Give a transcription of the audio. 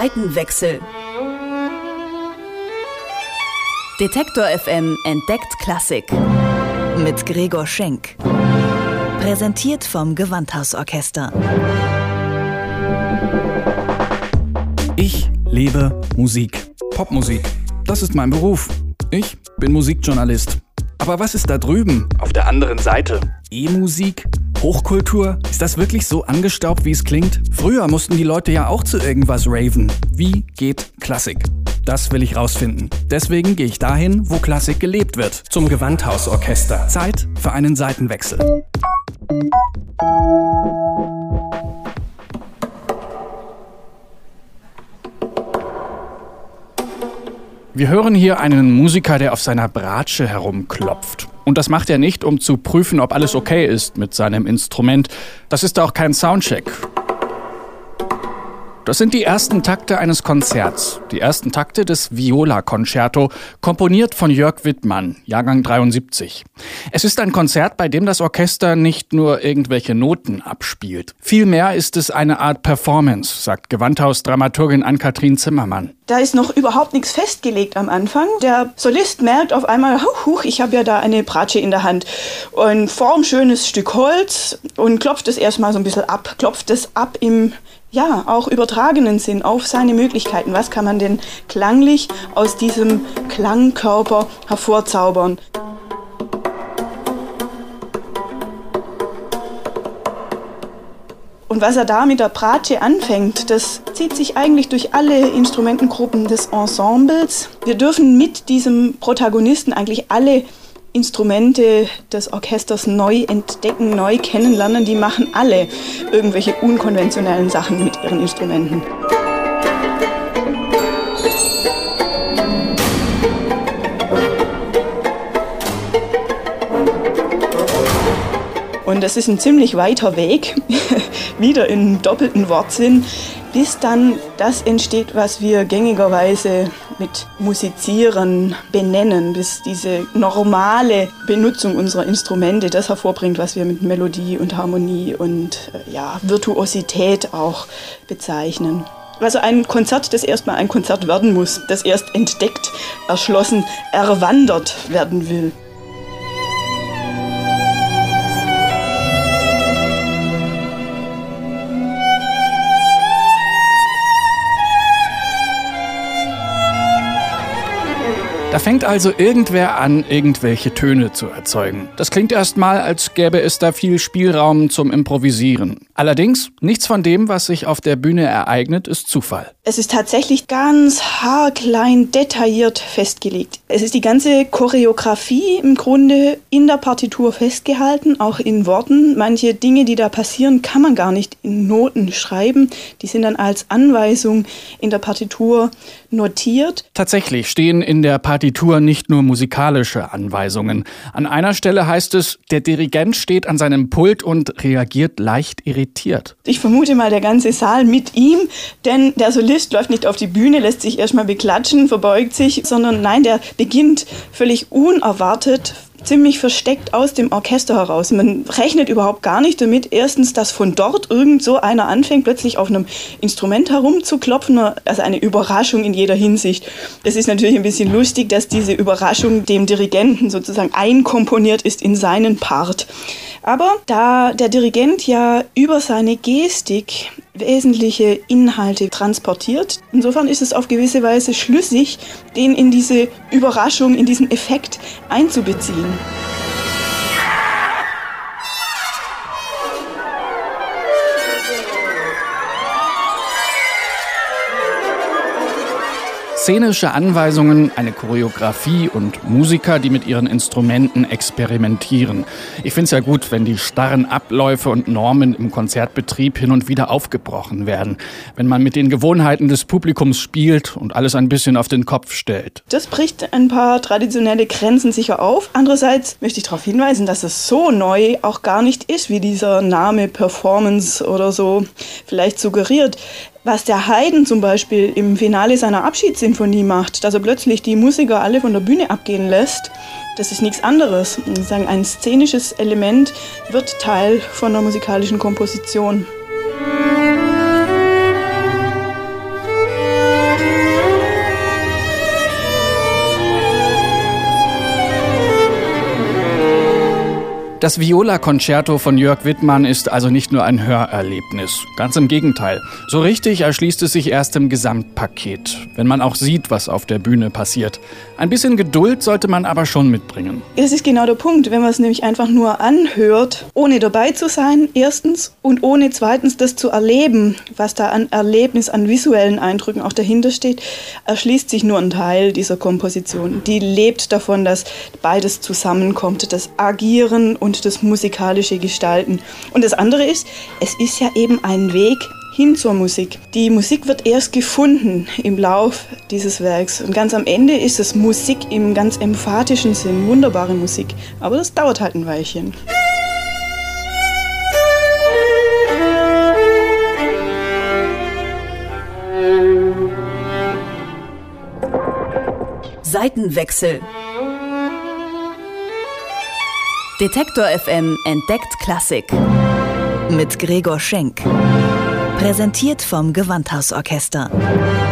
Seitenwechsel. Detektor FM entdeckt Klassik. Mit Gregor Schenk. Präsentiert vom Gewandhausorchester. Ich liebe Musik. Popmusik. Das ist mein Beruf. Ich bin Musikjournalist. Aber was ist da drüben, auf der anderen Seite? E-Musik? Hochkultur? Ist das wirklich so angestaubt, wie es klingt? Früher mussten die Leute ja auch zu irgendwas raven. Wie geht Klassik? Das will ich rausfinden. Deswegen gehe ich dahin, wo Klassik gelebt wird. Zum Gewandhausorchester. Zeit für einen Seitenwechsel. Wir hören hier einen Musiker, der auf seiner Bratsche herumklopft. Und das macht er nicht, um zu prüfen, ob alles okay ist mit seinem Instrument. Das ist auch kein Soundcheck. Das sind die ersten Takte eines Konzerts, die ersten Takte des Viola-Concerto, komponiert von Jörg Wittmann, Jahrgang 73. Es ist ein Konzert, bei dem das Orchester nicht nur irgendwelche Noten abspielt. Vielmehr ist es eine Art Performance, sagt Gewandhaus-Dramaturgin Ann-Kathrin Zimmermann. Da ist noch überhaupt nichts festgelegt am Anfang. Der Solist merkt auf einmal, huch, ich habe ja da eine Bratsche in der Hand. Und formschönes Stück Holz und klopft es erstmal so ein bisschen ab, klopft es ab im ja, auch übertragenen Sinn auf seine Möglichkeiten. Was kann man denn klanglich aus diesem Klangkörper hervorzaubern? Und was er da mit der Bratsche anfängt, das zieht sich eigentlich durch alle Instrumentengruppen des Ensembles. Wir dürfen mit diesem Protagonisten eigentlich alle Instrumente des Orchesters neu entdecken, neu kennenlernen. Die machen alle irgendwelche unkonventionellen Sachen mit ihren Instrumenten. Und das ist ein ziemlich weiter Weg, wieder in doppelten Wortsinn, bis dann das entsteht, was wir gängigerweise mit Musizieren benennen, bis diese normale Benutzung unserer Instrumente das hervorbringt, was wir mit Melodie und Harmonie und äh, ja, Virtuosität auch bezeichnen. Also ein Konzert, das erstmal ein Konzert werden muss, das erst entdeckt, erschlossen, erwandert werden will. Da fängt also irgendwer an, irgendwelche Töne zu erzeugen. Das klingt erstmal, als gäbe es da viel Spielraum zum Improvisieren. Allerdings, nichts von dem, was sich auf der Bühne ereignet, ist Zufall. Es ist tatsächlich ganz haarklein detailliert festgelegt. Es ist die ganze Choreografie im Grunde in der Partitur festgehalten, auch in Worten. Manche Dinge, die da passieren, kann man gar nicht in Noten schreiben. Die sind dann als Anweisung in der Partitur notiert. Tatsächlich stehen in der Partitur nicht nur musikalische Anweisungen. An einer Stelle heißt es, der Dirigent steht an seinem Pult und reagiert leicht irritiert. Ich vermute mal der ganze Saal mit ihm, denn der Solist läuft nicht auf die Bühne, lässt sich erstmal beklatschen, verbeugt sich, sondern nein, der beginnt völlig unerwartet ziemlich versteckt aus dem Orchester heraus. Man rechnet überhaupt gar nicht damit, erstens, dass von dort irgend so einer anfängt, plötzlich auf einem Instrument herumzuklopfen. Also eine Überraschung in jeder Hinsicht. Es ist natürlich ein bisschen lustig, dass diese Überraschung dem Dirigenten sozusagen einkomponiert ist in seinen Part. Aber da der Dirigent ja über seine Gestik wesentliche Inhalte transportiert. Insofern ist es auf gewisse Weise schlüssig, den in diese Überraschung, in diesen Effekt einzubeziehen. Szenische Anweisungen, eine Choreografie und Musiker, die mit ihren Instrumenten experimentieren. Ich finde es ja gut, wenn die starren Abläufe und Normen im Konzertbetrieb hin und wieder aufgebrochen werden. Wenn man mit den Gewohnheiten des Publikums spielt und alles ein bisschen auf den Kopf stellt. Das bricht ein paar traditionelle Grenzen sicher auf. Andererseits möchte ich darauf hinweisen, dass es so neu auch gar nicht ist, wie dieser Name Performance oder so vielleicht suggeriert was der Haydn zum Beispiel im Finale seiner Abschiedssymphonie macht, dass er plötzlich die Musiker alle von der Bühne abgehen lässt, das ist nichts anderes. Ein szenisches Element wird Teil von der musikalischen Komposition. Das Viola-Concerto von Jörg Wittmann ist also nicht nur ein Hörerlebnis. Ganz im Gegenteil. So richtig erschließt es sich erst im Gesamtpaket, wenn man auch sieht, was auf der Bühne passiert. Ein bisschen Geduld sollte man aber schon mitbringen. Es ist genau der Punkt, wenn man es nämlich einfach nur anhört, ohne dabei zu sein, erstens, und ohne zweitens das zu erleben, was da an Erlebnis, an visuellen Eindrücken auch dahinter steht, erschließt sich nur ein Teil dieser Komposition. Die lebt davon, dass beides zusammenkommt, das Agieren und und das musikalische Gestalten. Und das andere ist, es ist ja eben ein Weg hin zur Musik. Die Musik wird erst gefunden im Lauf dieses Werks. Und ganz am Ende ist es Musik im ganz emphatischen Sinn, wunderbare Musik. Aber das dauert halt ein Weilchen. Seitenwechsel Detektor FM entdeckt Klassik mit Gregor Schenk. Präsentiert vom Gewandhausorchester.